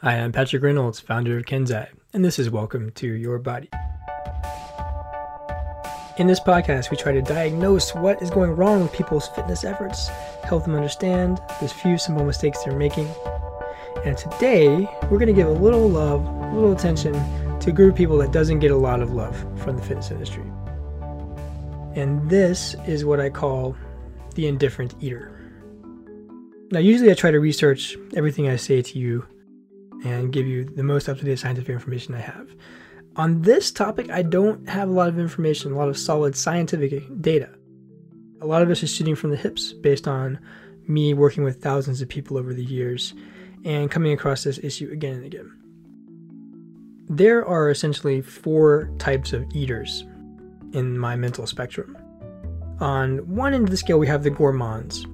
Hi, I'm Patrick Reynolds, founder of Kenzai, and this is Welcome to Your Body. In this podcast, we try to diagnose what is going wrong with people's fitness efforts, help them understand the few simple mistakes they're making. And today, we're going to give a little love, a little attention to a group of people that doesn't get a lot of love from the fitness industry. And this is what I call the indifferent eater. Now, usually I try to research everything I say to you and give you the most up to date scientific information I have. On this topic, I don't have a lot of information, a lot of solid scientific data. A lot of this is shooting from the hips based on me working with thousands of people over the years and coming across this issue again and again. There are essentially four types of eaters in my mental spectrum. On one end of the scale, we have the gourmands.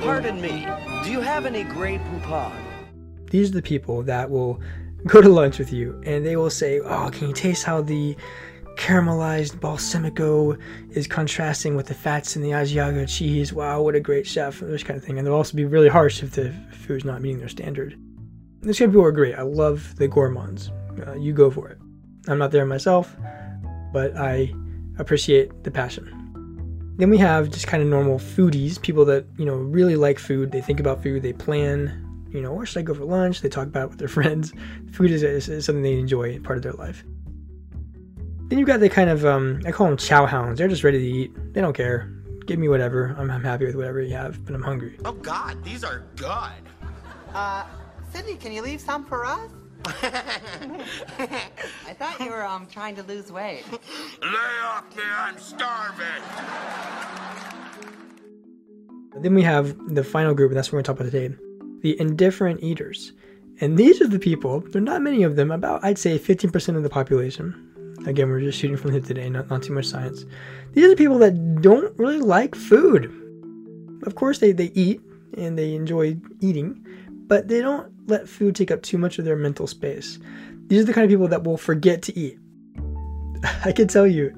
Pardon me, do you have any Grey Poupon? These are the people that will go to lunch with you and they will say, Oh, can you taste how the caramelized balsamico is contrasting with the fats in the Asiago cheese? Wow, what a great chef, this kind of thing. And they'll also be really harsh if the food's not meeting their standard. These kind of people are great. I love the gourmands. Uh, you go for it. I'm not there myself, but I appreciate the passion. Then we have just kind of normal foodies, people that, you know, really like food. They think about food, they plan, you know, where should I go for lunch? They talk about it with their friends. Food is, is, is something they enjoy, part of their life. Then you've got the kind of, um, I call them chow hounds. They're just ready to eat. They don't care. Give me whatever. I'm, I'm happy with whatever you have, but I'm hungry. Oh God, these are good. Uh, Sydney, can you leave some for us? I thought you were um trying to lose weight. Lay off me, I'm starving. Then we have the final group, and that's what we're going to talk about today the indifferent eaters. And these are the people, there are not many of them, about I'd say 15% of the population. Again, we're just shooting from the hip today, not, not too much science. These are the people that don't really like food. Of course, they, they eat and they enjoy eating, but they don't let food take up too much of their mental space. These are the kind of people that will forget to eat. I can tell you,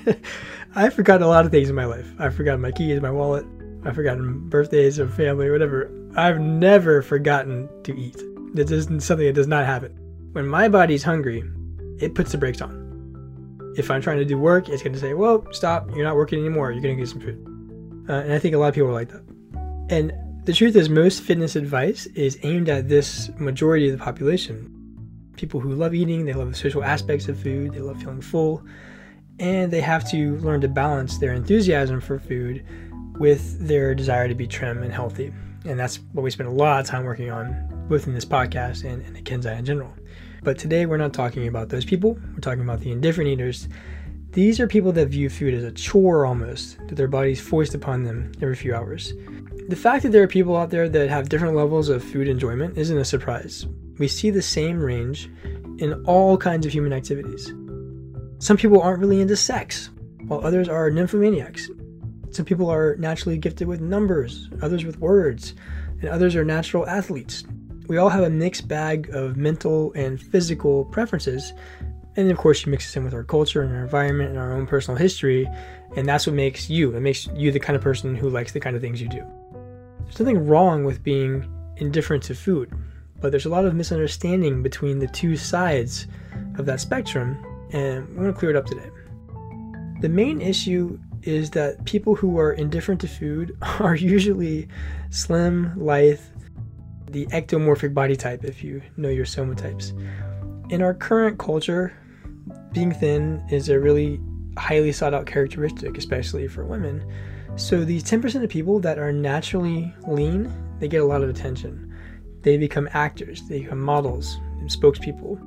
I've forgotten a lot of things in my life. I've forgotten my keys, my wallet, I've forgotten birthdays of family, whatever. I've never forgotten to eat. This is something that does not happen. When my body's hungry, it puts the brakes on. If I'm trying to do work, it's going to say, well, stop, you're not working anymore, you're going to get some food. Uh, and I think a lot of people are like that. And the truth is, most fitness advice is aimed at this majority of the population. People who love eating, they love the social aspects of food, they love feeling full, and they have to learn to balance their enthusiasm for food with their desire to be trim and healthy. And that's what we spend a lot of time working on, both in this podcast and, and at Kenzai in general. But today we're not talking about those people. We're talking about the indifferent eaters. These are people that view food as a chore almost, that their bodies foist upon them every few hours. The fact that there are people out there that have different levels of food enjoyment isn't a surprise. We see the same range in all kinds of human activities. Some people aren't really into sex, while others are nymphomaniacs. Some people are naturally gifted with numbers, others with words, and others are natural athletes. We all have a mixed bag of mental and physical preferences. And of course, you mix this in with our culture and our environment and our own personal history. And that's what makes you. It makes you the kind of person who likes the kind of things you do. There's nothing wrong with being indifferent to food, but there's a lot of misunderstanding between the two sides of that spectrum. And we want to clear it up today. The main issue is that people who are indifferent to food are usually slim, lithe, the ectomorphic body type, if you know your soma types. In our current culture, being thin is a really highly sought out characteristic, especially for women. So these 10% of people that are naturally lean, they get a lot of attention. They become actors, they become models, and spokespeople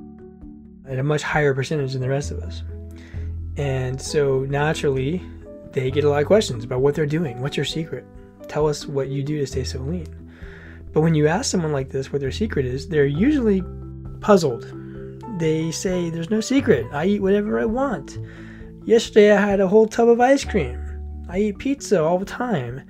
at a much higher percentage than the rest of us. And so naturally, they get a lot of questions about what they're doing. What's your secret? Tell us what you do to stay so lean. But when you ask someone like this what their secret is, they're usually puzzled. They say, There's no secret. I eat whatever I want. Yesterday I had a whole tub of ice cream. I eat pizza all the time.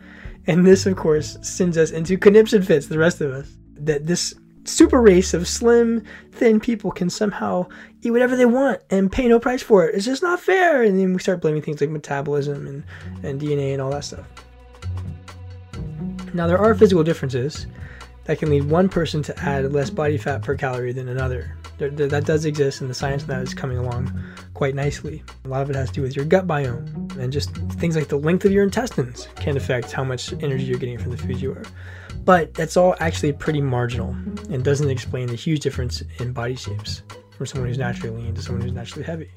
And this, of course, sends us into conniption fits, the rest of us. That this super race of slim, thin people can somehow eat whatever they want and pay no price for it. It's just not fair. And then we start blaming things like metabolism and, and DNA and all that stuff. Now, there are physical differences. that can lead one person to add less body fat per calorie than another. There, there, that does exist, and the science of that is coming along quite nicely. A lot of it has to do with your gut biome, and just things like the length of your intestines can affect how much energy you're getting from the food you are. But that's all actually pretty marginal and doesn't explain the huge difference in body shapes from someone who's naturally lean to someone who's naturally heavy.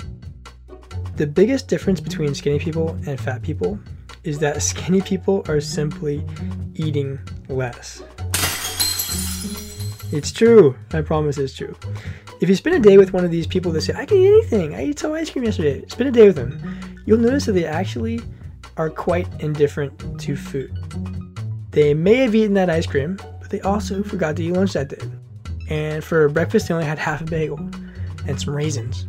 The biggest difference between skinny people and fat people is that skinny people are simply eating less. It's true. I promise it's true. If you spend a day with one of these people that say, I can eat anything, I ate some ice cream yesterday, spend a day with them, you'll notice that they actually are quite indifferent to food. They may have eaten that ice cream, but they also forgot to eat lunch that day. And for breakfast, they only had half a bagel and some raisins.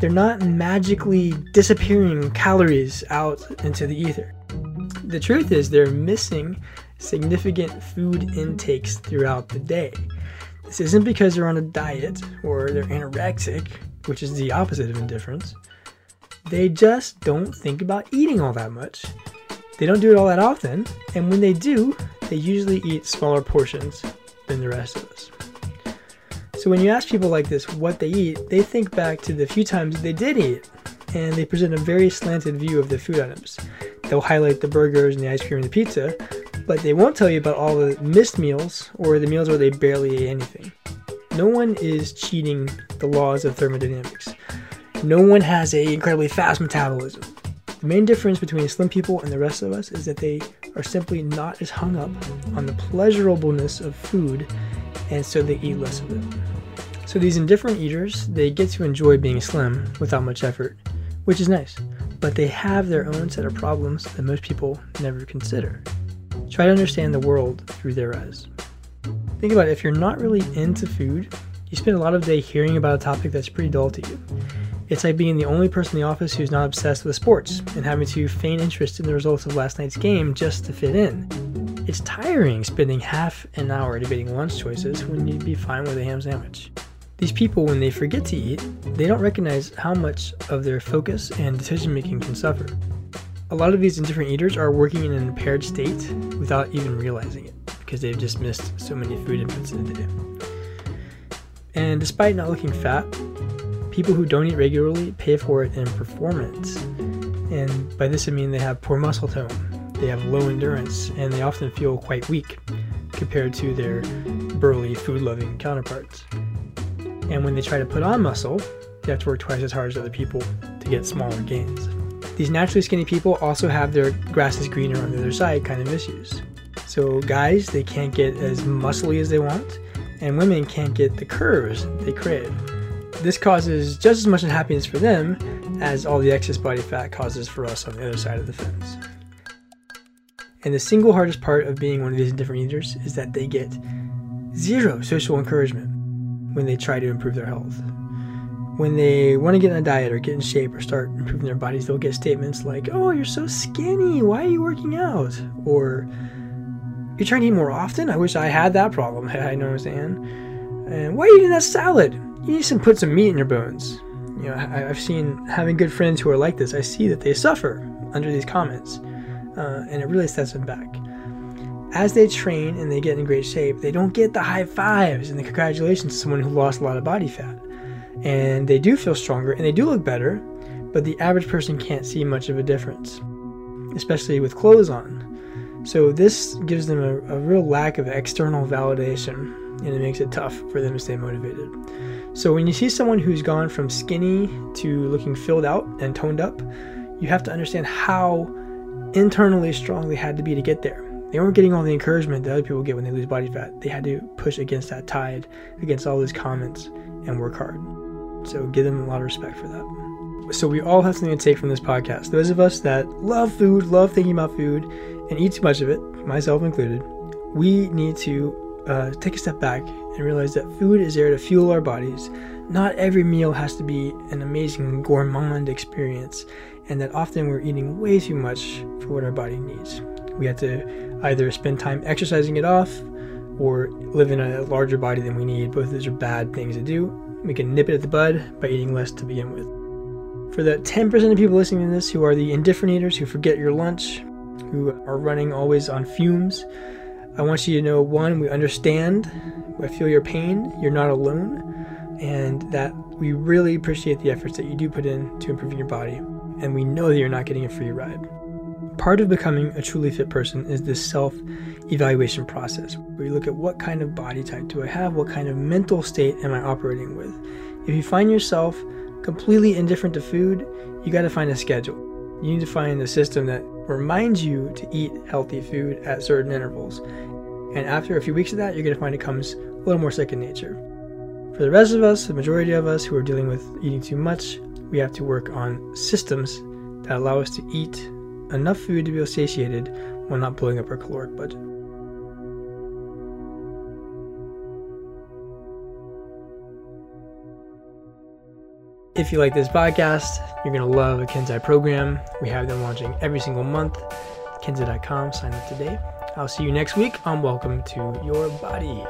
They're not magically disappearing calories out into the ether. The truth is, they're missing significant food intakes throughout the day. This isn't because they're on a diet or they're anorexic, which is the opposite of indifference. They just don't think about eating all that much. They don't do it all that often, and when they do, they usually eat smaller portions than the rest of us. So when you ask people like this what they eat, they think back to the few times they did eat, and they present a very slanted view of the food items. They'll highlight the burgers and the ice cream and the pizza, but they won't tell you about all the missed meals or the meals where they barely ate anything. No one is cheating the laws of thermodynamics. No one has a incredibly fast metabolism. The main difference between slim people and the rest of us is that they are simply not as hung up on the pleasurableness of food, and so they eat less of it. So these indifferent eaters, they get to enjoy being slim without much effort, which is nice, but they have their own set of problems that most people never consider. Try to understand the world through their eyes. Think about it, if you're not really into food, you spend a lot of day hearing about a topic that's pretty dull to you. It's like being the only person in the office who's not obsessed with sports and having to feign interest in the results of last night's game just to fit in. It's tiring spending half an hour debating lunch choices when you'd be fine with a ham sandwich. These people, when they forget to eat, they don't recognize how much of their focus and decision making can suffer. A lot of these indifferent eaters are working in an impaired state without even realizing it because they've just missed so many food inputs in the day. And despite not looking fat, people who don't eat regularly pay for it in performance. And by this I mean they have poor muscle tone, they have low endurance, and they often feel quite weak compared to their burly, food loving counterparts. And when they try to put on muscle, they have to work twice as hard as other people to get smaller gains. These naturally skinny people also have their grass is greener on the other side kind of issues. So, guys, they can't get as muscly as they want, and women can't get the curves they crave. This causes just as much unhappiness for them as all the excess body fat causes for us on the other side of the fence. And the single hardest part of being one of these different eaters is that they get zero social encouragement when they try to improve their health. When they want to get on a diet or get in shape or start improving their bodies, they'll get statements like, Oh, you're so skinny. Why are you working out? Or, You're trying to eat more often? I wish I had that problem. I know what I'm saying. And why are you eating that salad? You need to put some meat in your bones. You know, I've seen having good friends who are like this, I see that they suffer under these comments. Uh, and it really sets them back as they train and they get in great shape, they don't get the high fives and the congratulations to someone who lost a lot of body fat. And they do feel stronger and they do look better, but the average person can't see much of a difference, especially with clothes on. So this gives them a, a real lack of external validation and it makes it tough for them to stay motivated. So when you see someone who's gone from skinny to looking filled out and toned up, you have to understand how internally strong they had to be to get there they weren't getting all the encouragement that other people get when they lose body fat. They had to push against that tide, against all those comments, and work hard. So give them a lot of respect for that. So we all have something to take from this podcast. Those of us that love food, love thinking about food, and eat too much of it, myself included, we need to uh, take a step back and realize that food is there to fuel our bodies. Not every meal has to be an amazing gourmand experience, and that often we're eating way too much for what our body needs. We have to either spend time exercising it off or live in a larger body than we need. Both of those are bad things to do. We can nip it at the bud by eating less to begin with. For the 10% of people listening to this who are the indifferent eaters who forget your lunch, who are running always on fumes, I want you to know one, we understand, I feel your pain, you're not alone, and that we really appreciate the efforts that you do put in to improving your body, and we know that you're not getting a free ride. Part of becoming a truly fit person is this self evaluation process where you look at what kind of body type do I have, what kind of mental state am I operating with. If you find yourself completely indifferent to food, you got to find a schedule. You need to find a system that reminds you to eat healthy food at certain intervals. And after a few weeks of that, you're going to find it comes a little more second nature. For the rest of us, the majority of us who are dealing with eating too much, we have to work on systems that allow us to eat enough food to be satiated while not blowing up our caloric budget. If you like this podcast, you're going to love a Kenzai program. We have them launching every single month. Kenzai.com, sign up today. I'll see you next week on Welcome to Your Body.